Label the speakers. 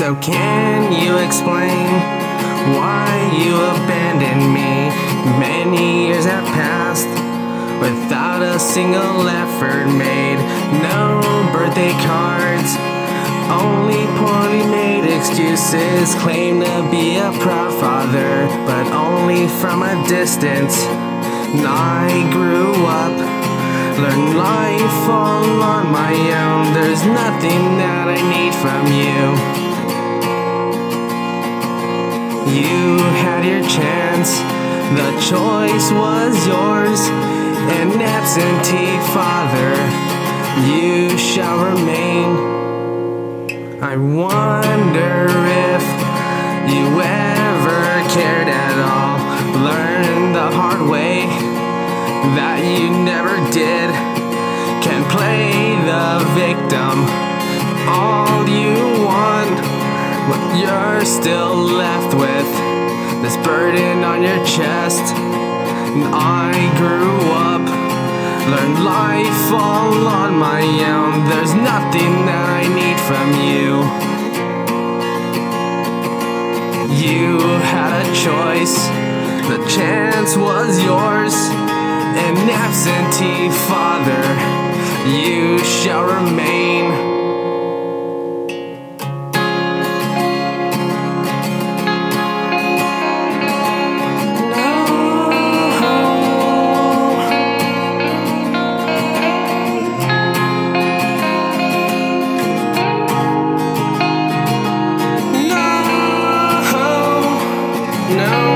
Speaker 1: So can you explain why you abandoned me? Many years have passed without a single effort made. No birthday cards, only poorly made excuses. Claim to be a proud father, but only from a distance. I grew up, learned life all on my own. There's nothing that I need from you. You had your chance, the choice was yours. An absentee father, you shall remain. I wonder if you ever cared at all. Learned the hard way that you never did. Can play the victim all you but you're still left with this burden on your chest. And I grew up, learned life all on my own. There's nothing that I need from you. You had a choice, the chance was yours. An absentee father, you shall remain. No.